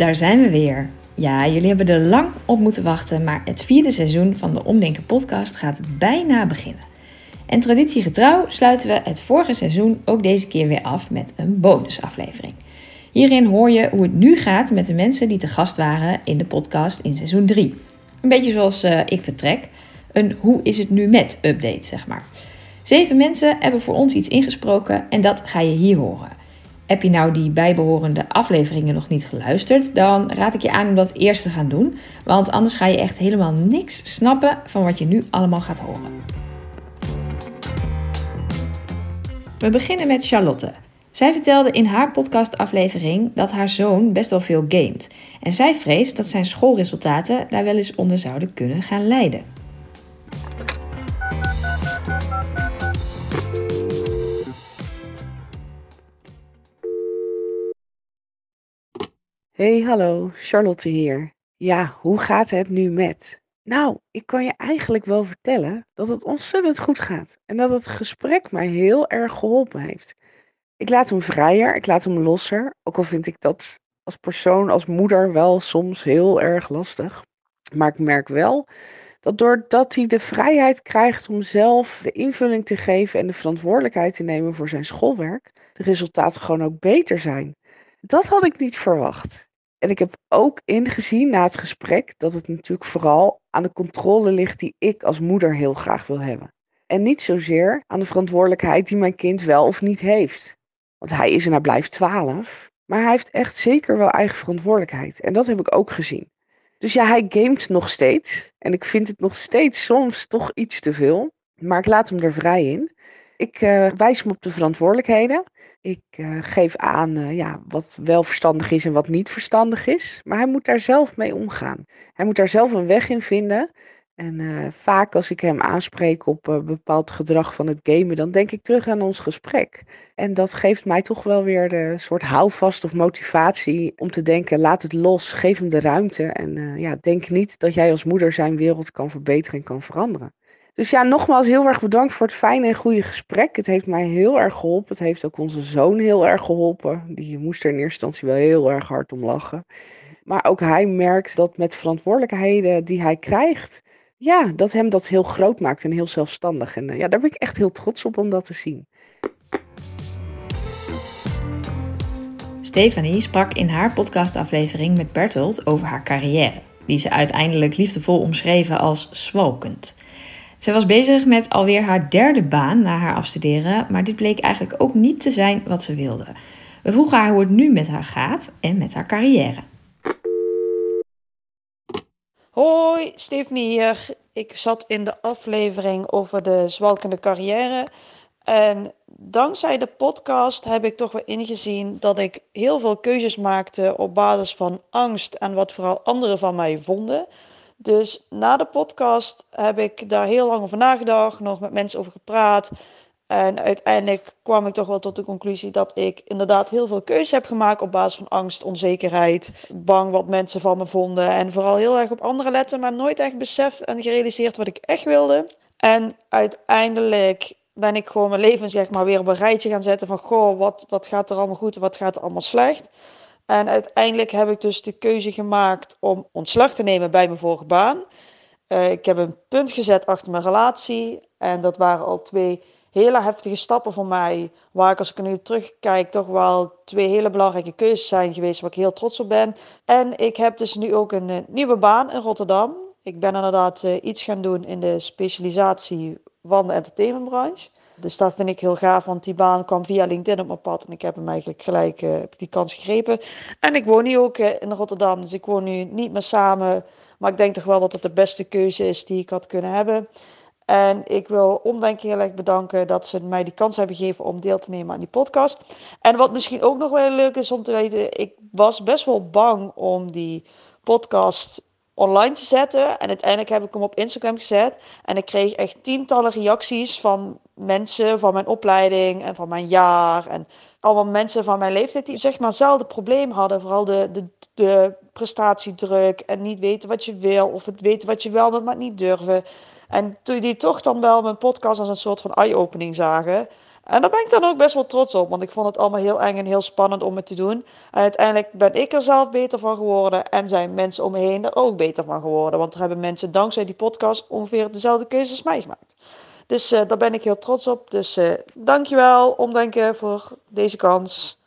daar zijn we weer. Ja, jullie hebben er lang op moeten wachten, maar het vierde seizoen van de Omdenken podcast gaat bijna beginnen. En traditiegetrouw sluiten we het vorige seizoen ook deze keer weer af met een bonusaflevering. Hierin hoor je hoe het nu gaat met de mensen die te gast waren in de podcast in seizoen 3. Een beetje zoals uh, ik vertrek, een hoe is het nu met update zeg maar. Zeven mensen hebben voor ons iets ingesproken en dat ga je hier horen. Heb je nou die bijbehorende afleveringen nog niet geluisterd, dan raad ik je aan om dat eerst te gaan doen, want anders ga je echt helemaal niks snappen van wat je nu allemaal gaat horen. We beginnen met Charlotte. Zij vertelde in haar podcastaflevering dat haar zoon best wel veel gamet. En zij vreest dat zijn schoolresultaten daar wel eens onder zouden kunnen gaan lijden. Hey, hallo, Charlotte hier. Ja, hoe gaat het nu met? Nou, ik kan je eigenlijk wel vertellen dat het ontzettend goed gaat en dat het gesprek mij heel erg geholpen heeft. Ik laat hem vrijer, ik laat hem losser, ook al vind ik dat als persoon, als moeder wel soms heel erg lastig. Maar ik merk wel dat doordat hij de vrijheid krijgt om zelf de invulling te geven en de verantwoordelijkheid te nemen voor zijn schoolwerk, de resultaten gewoon ook beter zijn. Dat had ik niet verwacht. En ik heb ook ingezien na het gesprek dat het natuurlijk vooral aan de controle ligt die ik als moeder heel graag wil hebben. En niet zozeer aan de verantwoordelijkheid die mijn kind wel of niet heeft. Want hij is en hij blijft 12, maar hij heeft echt zeker wel eigen verantwoordelijkheid. En dat heb ik ook gezien. Dus ja, hij gamet nog steeds. En ik vind het nog steeds soms toch iets te veel. Maar ik laat hem er vrij in. Ik uh, wijs hem op de verantwoordelijkheden. Ik uh, geef aan uh, ja, wat wel verstandig is en wat niet verstandig is. Maar hij moet daar zelf mee omgaan. Hij moet daar zelf een weg in vinden. En vaak als ik hem aanspreek op bepaald gedrag van het gamen, dan denk ik terug aan ons gesprek. En dat geeft mij toch wel weer de soort houvast of motivatie om te denken, laat het los, geef hem de ruimte. En ja, denk niet dat jij als moeder zijn wereld kan verbeteren en kan veranderen. Dus ja, nogmaals heel erg bedankt voor het fijne en goede gesprek. Het heeft mij heel erg geholpen. Het heeft ook onze zoon heel erg geholpen. Die moest er in eerste instantie wel heel erg hard om lachen. Maar ook hij merkt dat met verantwoordelijkheden die hij krijgt, ja, dat hem dat heel groot maakt en heel zelfstandig. En uh, ja, daar ben ik echt heel trots op om dat te zien. Stefanie sprak in haar podcastaflevering met Bertolt over haar carrière, die ze uiteindelijk liefdevol omschreven als zwalkend. Ze was bezig met alweer haar derde baan na haar afstuderen, maar dit bleek eigenlijk ook niet te zijn wat ze wilde. We vroegen haar hoe het nu met haar gaat en met haar carrière. Hoi, Stephanie hier. Ik zat in de aflevering over de zwalkende carrière. En dankzij de podcast heb ik toch wel ingezien dat ik heel veel keuzes maakte op basis van angst en wat vooral anderen van mij vonden. Dus na de podcast heb ik daar heel lang over nagedacht, nog met mensen over gepraat. En uiteindelijk kwam ik toch wel tot de conclusie dat ik inderdaad heel veel keuzes heb gemaakt op basis van angst, onzekerheid, bang wat mensen van me vonden. En vooral heel erg op anderen letten, maar nooit echt beseft en gerealiseerd wat ik echt wilde. En uiteindelijk ben ik gewoon mijn leven zeg maar weer op een rijtje gaan zetten van goh, wat, wat gaat er allemaal goed en wat gaat er allemaal slecht. En uiteindelijk heb ik dus de keuze gemaakt om ontslag te nemen bij mijn vorige baan. Uh, ik heb een punt gezet achter mijn relatie en dat waren al twee hele heftige stappen voor mij. Waar ik als ik nu terugkijk toch wel twee hele belangrijke keuzes zijn geweest waar ik heel trots op ben. En ik heb dus nu ook een, een nieuwe baan in Rotterdam. Ik ben inderdaad uh, iets gaan doen in de specialisatie van de entertainmentbranche. Dus dat vind ik heel gaaf, want die baan kwam via LinkedIn op mijn pad. En ik heb hem eigenlijk gelijk uh, die kans gegrepen. En ik woon nu ook uh, in Rotterdam, dus ik woon nu niet meer samen. Maar ik denk toch wel dat het de beste keuze is die ik had kunnen hebben. En ik wil Omdenken heel erg bedanken dat ze mij die kans hebben gegeven om deel te nemen aan die podcast. En wat misschien ook nog wel leuk is om te weten, ik was best wel bang om die podcast online te zetten. En uiteindelijk heb ik hem op Instagram gezet. En ik kreeg echt tientallen reacties van mensen van mijn opleiding en van mijn jaar. En allemaal mensen van mijn leeftijd die zeg maar hetzelfde probleem hadden. Vooral de, de, de prestatiedruk en niet weten wat je wil. Of het weten wat je wel, maar niet durven. En toen die toch dan wel mijn podcast als een soort van eye-opening zagen. En daar ben ik dan ook best wel trots op, want ik vond het allemaal heel eng en heel spannend om het te doen. En uiteindelijk ben ik er zelf beter van geworden en zijn mensen om me heen er ook beter van geworden. Want er hebben mensen dankzij die podcast ongeveer dezelfde keuzes als mij gemaakt. Dus uh, daar ben ik heel trots op. Dus uh, dankjewel, omdenken voor deze kans.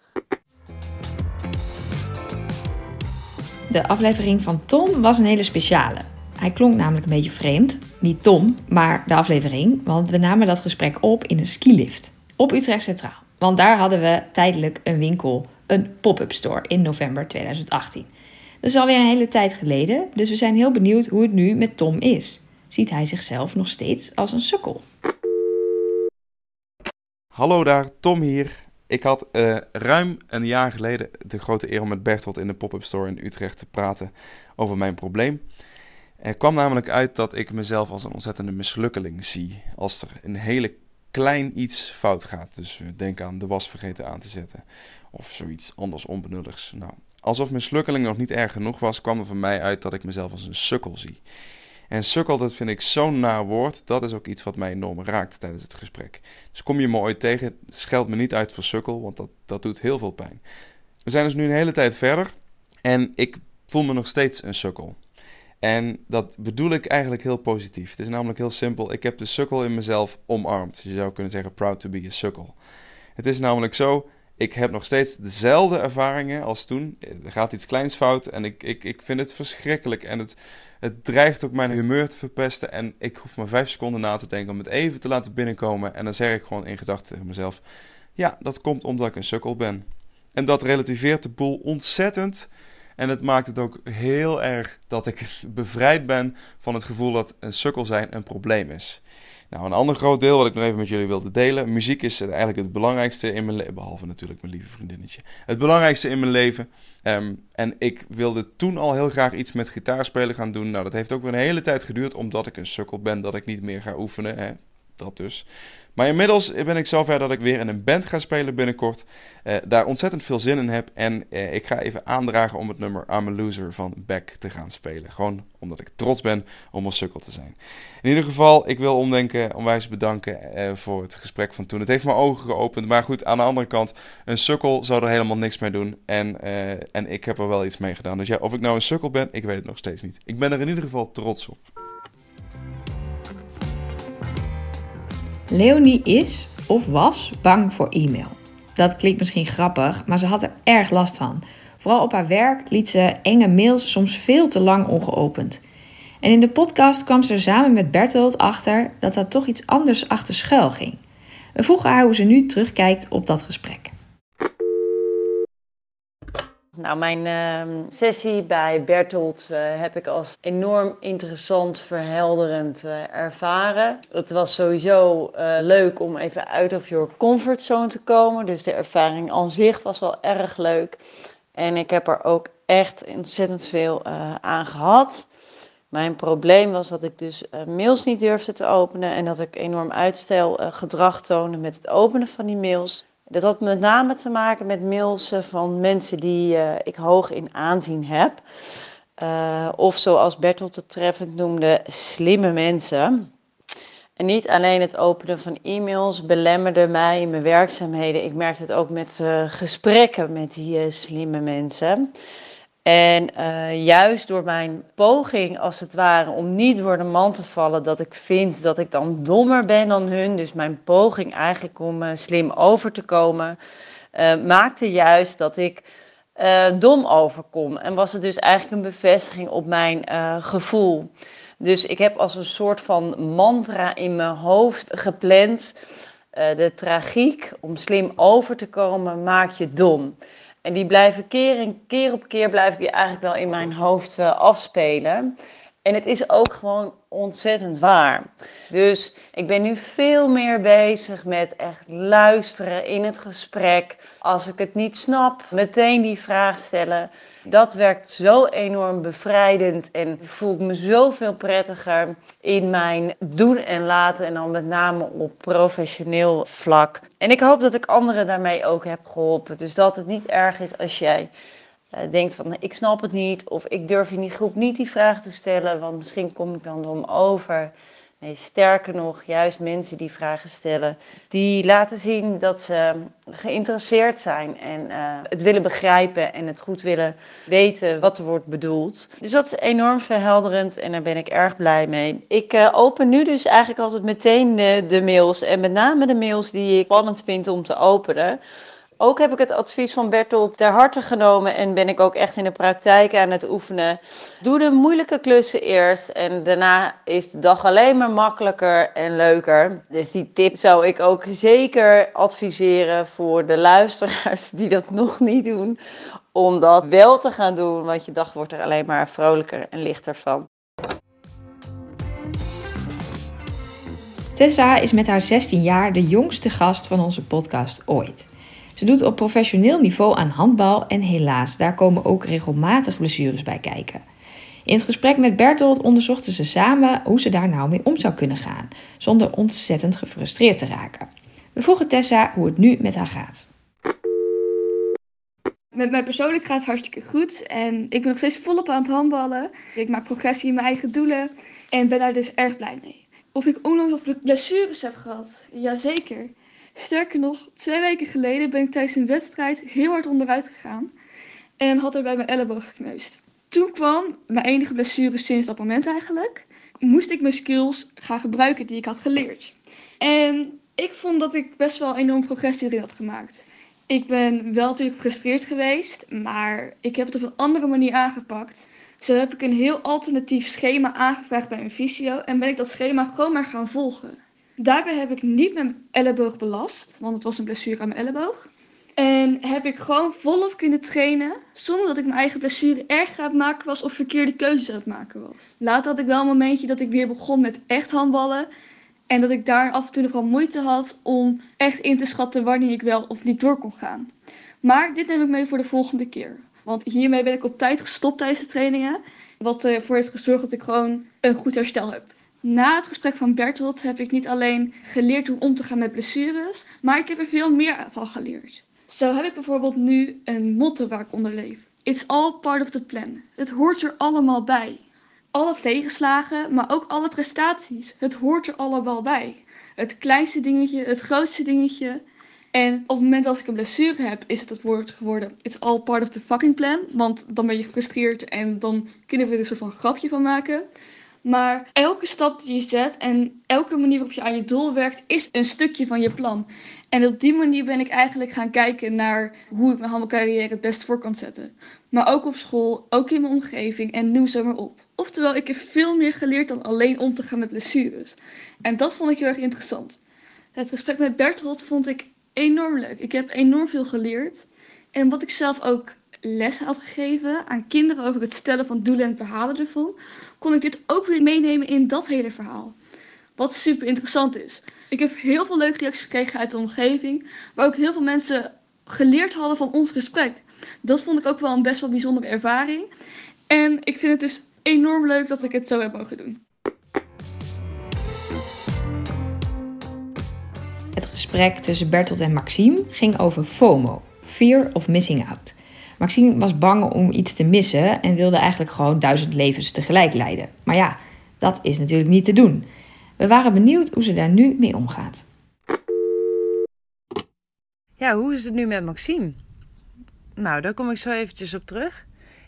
De aflevering van Tom was een hele speciale. Hij klonk namelijk een beetje vreemd. Niet Tom, maar de aflevering, want we namen dat gesprek op in een skilift op Utrecht Centraal. Want daar hadden we tijdelijk een winkel, een pop-up store in november 2018. Dat is alweer een hele tijd geleden, dus we zijn heel benieuwd hoe het nu met Tom is. Ziet hij zichzelf nog steeds als een sukkel? Hallo daar, Tom hier. Ik had uh, ruim een jaar geleden de grote eer om met Bertolt in de pop-up store in Utrecht te praten over mijn probleem. Er kwam namelijk uit dat ik mezelf als een ontzettende mislukkeling zie. Als er een hele klein iets fout gaat. Dus denk aan de was vergeten aan te zetten. Of zoiets anders onbenulligs. Nou, alsof mislukkeling nog niet erg genoeg was, kwam er van mij uit dat ik mezelf als een sukkel zie. En sukkel, dat vind ik zo'n naar woord. Dat is ook iets wat mij enorm raakt tijdens het gesprek. Dus kom je me ooit tegen, scheld me niet uit voor sukkel, want dat, dat doet heel veel pijn. We zijn dus nu een hele tijd verder en ik voel me nog steeds een sukkel. En dat bedoel ik eigenlijk heel positief. Het is namelijk heel simpel. Ik heb de sukkel in mezelf omarmd. Je zou kunnen zeggen proud to be a sukkel. Het is namelijk zo, ik heb nog steeds dezelfde ervaringen als toen. Er gaat iets kleins fout en ik, ik, ik vind het verschrikkelijk. En het, het dreigt ook mijn humeur te verpesten. En ik hoef maar vijf seconden na te denken om het even te laten binnenkomen. En dan zeg ik gewoon in gedachten tegen mezelf: Ja, dat komt omdat ik een sukkel ben. En dat relativeert de boel ontzettend. En het maakt het ook heel erg dat ik bevrijd ben van het gevoel dat een sukkel zijn een probleem is. Nou, een ander groot deel wat ik nog even met jullie wilde delen. Muziek is eigenlijk het belangrijkste in mijn leven. Behalve natuurlijk mijn lieve vriendinnetje. Het belangrijkste in mijn leven. Um, en ik wilde toen al heel graag iets met gitaarspelen gaan doen. Nou, dat heeft ook weer een hele tijd geduurd. Omdat ik een sukkel ben dat ik niet meer ga oefenen. Hè? Dat dus. Maar inmiddels ben ik zover dat ik weer in een band ga spelen binnenkort. Uh, daar ontzettend veel zin in heb. En uh, ik ga even aandragen om het nummer I'm a Loser van Beck te gaan spelen. Gewoon omdat ik trots ben om een sukkel te zijn. In ieder geval, ik wil omdenken, onwijs bedanken uh, voor het gesprek van toen. Het heeft mijn ogen geopend. Maar goed, aan de andere kant, een sukkel zou er helemaal niks mee doen. En, en ik heb er wel iets mee gedaan. Dus ja, of ik nou een sukkel ben, ik weet het nog steeds niet. Ik ben er in ieder geval trots op. Leonie is of was bang voor e-mail. Dat klinkt misschien grappig, maar ze had er erg last van. Vooral op haar werk liet ze enge mails soms veel te lang ongeopend. En in de podcast kwam ze er samen met Bertolt achter dat daar toch iets anders achter schuil ging. We vroegen haar hoe ze nu terugkijkt op dat gesprek. Nou, mijn uh, sessie bij Bertolt uh, heb ik als enorm interessant, verhelderend uh, ervaren. Het was sowieso uh, leuk om even out of your comfort zone te komen. Dus de ervaring aan zich was wel erg leuk. En ik heb er ook echt ontzettend veel aan gehad. Mijn probleem was dat ik dus mails niet durfde te openen en dat ik enorm uitstelgedrag toonde met het openen van die mails. Dat had met name te maken met mails eh, van mensen die uh, ik hoog in aanzien heb. Uh, of zoals Bertolt het treffend noemde, slimme mensen. En niet alleen het openen van e-mails belemmerde mij in mijn werkzaamheden. Ik merkte het ook met uh, gesprekken met die slimme mensen. En uh, juist door mijn poging, als het ware, om niet door de man te vallen, dat ik vind dat ik dan dommer ben dan hun. Dus mijn poging eigenlijk om uh, slim over te komen, uh, maakte juist dat ik dom overkom. En was het dus eigenlijk een bevestiging op mijn gevoel. Dus ik heb als een soort van mantra in mijn hoofd gepland. de tragiek, om slim over te komen, maak je dom. En die blijven keer en keer op keer blijven die eigenlijk wel in mijn hoofd uh, afspelen. En het is ook gewoon ontzettend waar. Dus ik ben nu veel meer bezig met echt luisteren in het gesprek. Als ik het niet snap, meteen die vraag stellen. Dat werkt zo enorm bevrijdend en voel ik me zoveel prettiger in mijn doen en laten. En dan met name op professioneel vlak. En ik hoop dat ik anderen daarmee ook heb geholpen. Dus dat het niet erg is als jij uh, denkt van ik snap het niet of ik durf in die groep niet die vraag te stellen, want misschien kom ik dan dom over. Sterker nog, juist mensen die vragen stellen, die laten zien dat ze geïnteresseerd zijn en uh, het willen begrijpen en het goed willen weten wat er wordt bedoeld. Dus dat is enorm verhelderend en daar ben ik erg blij mee. Ik uh, open nu dus eigenlijk altijd meteen de, de mails en met name de mails die ik spannend vind om te openen. Ook heb ik het advies van Bertolt ter harte genomen en ben ik ook echt in de praktijk aan het oefenen. Doe de moeilijke klussen eerst en daarna is de dag alleen maar makkelijker en leuker. Dus die tip zou ik ook zeker adviseren voor de luisteraars die dat nog niet doen. Om dat wel te gaan doen, want je dag wordt er alleen maar vrolijker en lichter van. Tessa is met haar 16 jaar de jongste gast van onze podcast ooit. Ze doet op professioneel niveau aan handbal en helaas, daar komen ook regelmatig blessures bij kijken. In het gesprek met Bertolt onderzochten ze samen hoe ze daar nou mee om zou kunnen gaan, zonder ontzettend gefrustreerd te raken. We vroegen Tessa hoe het nu met haar gaat. Met mij persoonlijk gaat het hartstikke goed en ik ben nog steeds volop aan het handballen. Ik maak progressie in mijn eigen doelen en ben daar dus erg blij mee. Of ik onlangs nog blessures heb gehad? Jazeker. Sterker nog, twee weken geleden ben ik tijdens een wedstrijd heel hard onderuit gegaan en had er bij mijn elleboog gekneusd. Toen kwam mijn enige blessure sinds dat moment eigenlijk. Moest ik mijn skills gaan gebruiken die ik had geleerd. En ik vond dat ik best wel enorm progressie erin had gemaakt. Ik ben wel natuurlijk gefrustreerd geweest, maar ik heb het op een andere manier aangepakt. Zo heb ik een heel alternatief schema aangevraagd bij mijn fysio en ben ik dat schema gewoon maar gaan volgen. Daarbij heb ik niet mijn elleboog belast, want het was een blessure aan mijn elleboog. En heb ik gewoon volop kunnen trainen, zonder dat ik mijn eigen blessure erg aan het maken was of verkeerde keuzes aan het maken was. Later had ik wel een momentje dat ik weer begon met echt handballen. En dat ik daar af en toe nog wel moeite had om echt in te schatten wanneer ik wel of niet door kon gaan. Maar dit neem ik mee voor de volgende keer. Want hiermee ben ik op tijd gestopt tijdens de trainingen. Wat ervoor heeft gezorgd dat ik gewoon een goed herstel heb. Na het gesprek van Bertolt heb ik niet alleen geleerd hoe om te gaan met blessures, maar ik heb er veel meer van geleerd. Zo heb ik bijvoorbeeld nu een motto waar ik onder leef. It's all part of the plan. Het hoort er allemaal bij. Alle tegenslagen, maar ook alle prestaties. Het hoort er allemaal bij. Het kleinste dingetje, het grootste dingetje. En op het moment als ik een blessure heb, is het het woord geworden: It's all part of the fucking plan. Want dan ben je gefrustreerd en dan kunnen we er een soort van grapje van maken. Maar elke stap die je zet en elke manier waarop je aan je doel werkt, is een stukje van je plan. En op die manier ben ik eigenlijk gaan kijken naar hoe ik mijn handbalcarrière het best voor kan zetten. Maar ook op school, ook in mijn omgeving en noem ze maar op. Oftewel, ik heb veel meer geleerd dan alleen om te gaan met blessures. En dat vond ik heel erg interessant. Het gesprek met Bertolt vond ik enorm leuk. Ik heb enorm veel geleerd. En wat ik zelf ook les had gegeven aan kinderen over het stellen van doelen en het behalen ervan, kon ik dit ook weer meenemen in dat hele verhaal. Wat super interessant is. Ik heb heel veel leuke reacties gekregen uit de omgeving, waar ook heel veel mensen geleerd hadden van ons gesprek. Dat vond ik ook wel een best wel bijzondere ervaring. En ik vind het dus enorm leuk dat ik het zo heb mogen doen. Het gesprek tussen Bertolt en Maxime ging over FOMO, Fear of Missing Out. Maxime was bang om iets te missen en wilde eigenlijk gewoon duizend levens tegelijk leiden. Maar ja, dat is natuurlijk niet te doen. We waren benieuwd hoe ze daar nu mee omgaat. Ja, hoe is het nu met Maxime? Nou, daar kom ik zo eventjes op terug.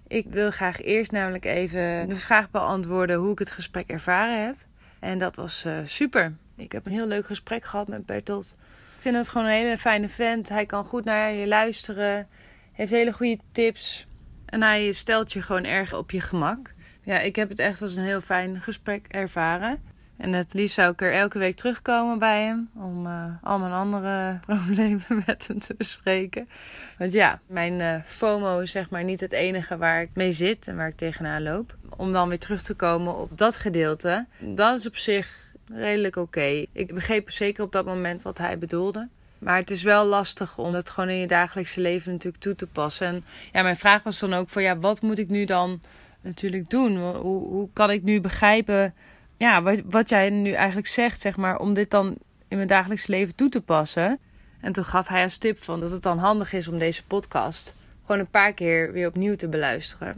Ik wil graag eerst namelijk even de vraag beantwoorden hoe ik het gesprek ervaren heb. En dat was uh, super. Ik heb een heel leuk gesprek gehad met Bertolt. Ik vind het gewoon een hele fijne vent. Hij kan goed naar je luisteren heeft hele goede tips. En hij stelt je gewoon erg op je gemak. Ja, ik heb het echt als een heel fijn gesprek ervaren. En het liefst zou ik er elke week terugkomen bij hem. Om uh, al mijn andere problemen met hem te bespreken. Want ja, mijn uh, FOMO is zeg maar niet het enige waar ik mee zit en waar ik tegenaan loop. Om dan weer terug te komen op dat gedeelte. Dat is op zich redelijk oké. Ik begreep zeker op dat moment wat hij bedoelde. Maar het is wel lastig om dat gewoon in je dagelijkse leven natuurlijk toe te passen. En ja, mijn vraag was dan ook van ja, wat moet ik nu dan natuurlijk doen? Hoe, hoe kan ik nu begrijpen ja, wat, wat jij nu eigenlijk zegt, zeg maar, om dit dan in mijn dagelijks leven toe te passen? En toen gaf hij als tip van dat het dan handig is om deze podcast gewoon een paar keer weer opnieuw te beluisteren.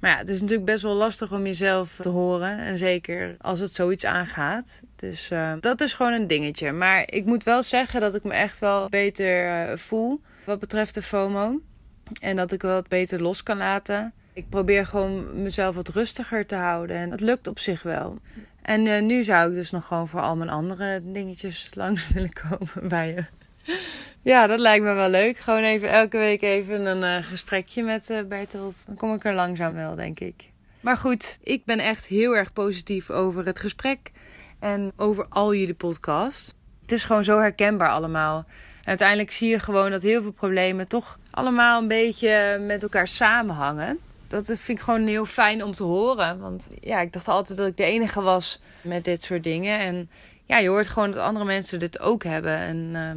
Maar ja, het is natuurlijk best wel lastig om jezelf te horen. En zeker als het zoiets aangaat. Dus uh, dat is gewoon een dingetje. Maar ik moet wel zeggen dat ik me echt wel beter uh, voel wat betreft de FOMO. En dat ik wat beter los kan laten. Ik probeer gewoon mezelf wat rustiger te houden. En dat lukt op zich wel. En uh, nu zou ik dus nog gewoon voor al mijn andere dingetjes langs willen komen bij je. Ja, dat lijkt me wel leuk. Gewoon even elke week even een uh, gesprekje met uh. Dan kom ik er langzaam wel, denk ik. Maar goed, ik ben echt heel erg positief over het gesprek en over al jullie podcasts. Het is gewoon zo herkenbaar allemaal. En uiteindelijk zie je gewoon dat heel veel problemen toch allemaal een beetje met elkaar samenhangen. Dat vind ik gewoon heel fijn om te horen. Want ja, ik dacht altijd dat ik de enige was met dit soort dingen. En ja, je hoort gewoon dat andere mensen dit ook hebben. En uh,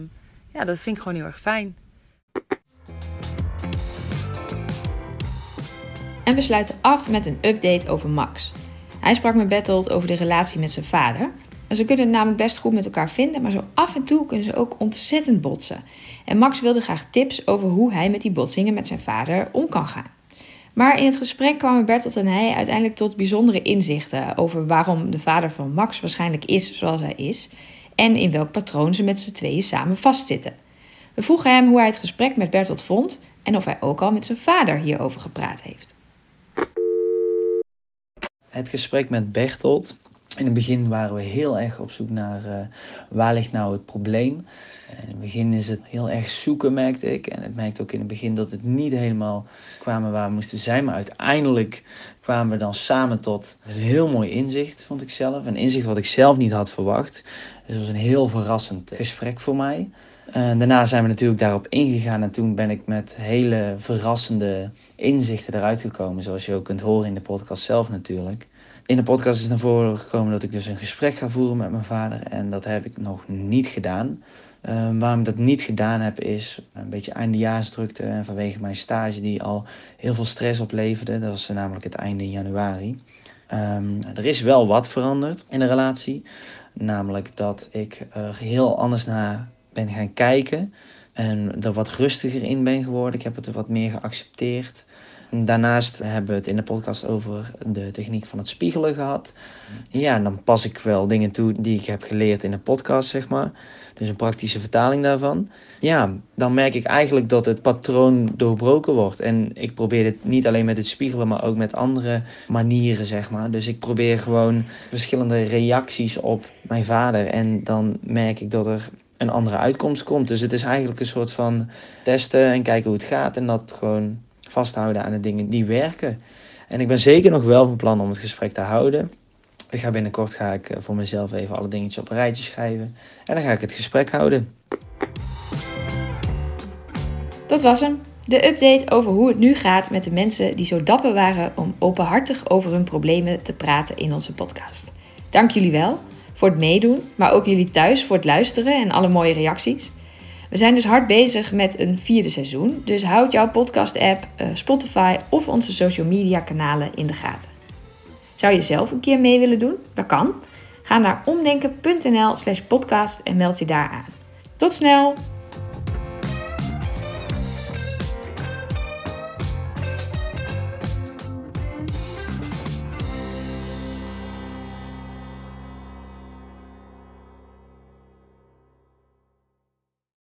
ja, dat vind ik gewoon heel erg fijn. En we sluiten af met een update over Max. Hij sprak met Bertolt over de relatie met zijn vader. Ze kunnen het namelijk best goed met elkaar vinden, maar zo af en toe kunnen ze ook ontzettend botsen. En Max wilde graag tips over hoe hij met die botsingen met zijn vader om kan gaan. Maar in het gesprek kwamen Bertolt en hij uiteindelijk tot bijzondere inzichten over waarom de vader van Max waarschijnlijk is zoals hij is en in welk patroon ze met z'n tweeën samen vastzitten. We vroegen hem hoe hij het gesprek met Bertolt vond en of hij ook al met zijn vader hierover gepraat heeft. Het gesprek met Bertolt. In het begin waren we heel erg op zoek naar uh, waar ligt nou het probleem. In het begin is het heel erg zoeken, merkte ik. En het merkte ook in het begin dat het niet helemaal kwamen waar we moesten zijn. Maar uiteindelijk kwamen we dan samen tot een heel mooi inzicht, vond ik zelf. Een inzicht wat ik zelf niet had verwacht. Dus het was een heel verrassend gesprek voor mij. En daarna zijn we natuurlijk daarop ingegaan en toen ben ik met hele verrassende inzichten eruit gekomen. Zoals je ook kunt horen in de podcast zelf natuurlijk. In de podcast is naar voren gekomen dat ik dus een gesprek ga voeren met mijn vader. En dat heb ik nog niet gedaan. Uh, waarom ik dat niet gedaan heb is een beetje eindejaarsdrukte en vanwege mijn stage die al heel veel stress opleverde. Dat was namelijk het einde januari. Um, er is wel wat veranderd in de relatie. Namelijk dat ik er heel anders naar ben gaan kijken. En er wat rustiger in ben geworden. Ik heb het er wat meer geaccepteerd. Daarnaast hebben we het in de podcast over de techniek van het spiegelen gehad. Ja, dan pas ik wel dingen toe die ik heb geleerd in de podcast, zeg maar. Dus een praktische vertaling daarvan. Ja, dan merk ik eigenlijk dat het patroon doorbroken wordt. En ik probeer dit niet alleen met het spiegelen, maar ook met andere manieren, zeg maar. Dus ik probeer gewoon verschillende reacties op mijn vader. En dan merk ik dat er een andere uitkomst komt. Dus het is eigenlijk een soort van testen en kijken hoe het gaat. En dat gewoon vasthouden aan de dingen die werken. En ik ben zeker nog wel van plan om het gesprek te houden. Ik ga binnenkort ga ik voor mezelf even alle dingetjes op een rijtje schrijven. En dan ga ik het gesprek houden. Dat was hem. De update over hoe het nu gaat met de mensen die zo dapper waren om openhartig over hun problemen te praten in onze podcast. Dank jullie wel voor het meedoen, maar ook jullie thuis voor het luisteren en alle mooie reacties. We zijn dus hard bezig met een vierde seizoen, dus houd jouw podcast-app, Spotify of onze social media kanalen in de gaten. Zou je zelf een keer mee willen doen? Dat kan. Ga naar omdenken.nl/slash podcast en meld je daar aan. Tot snel!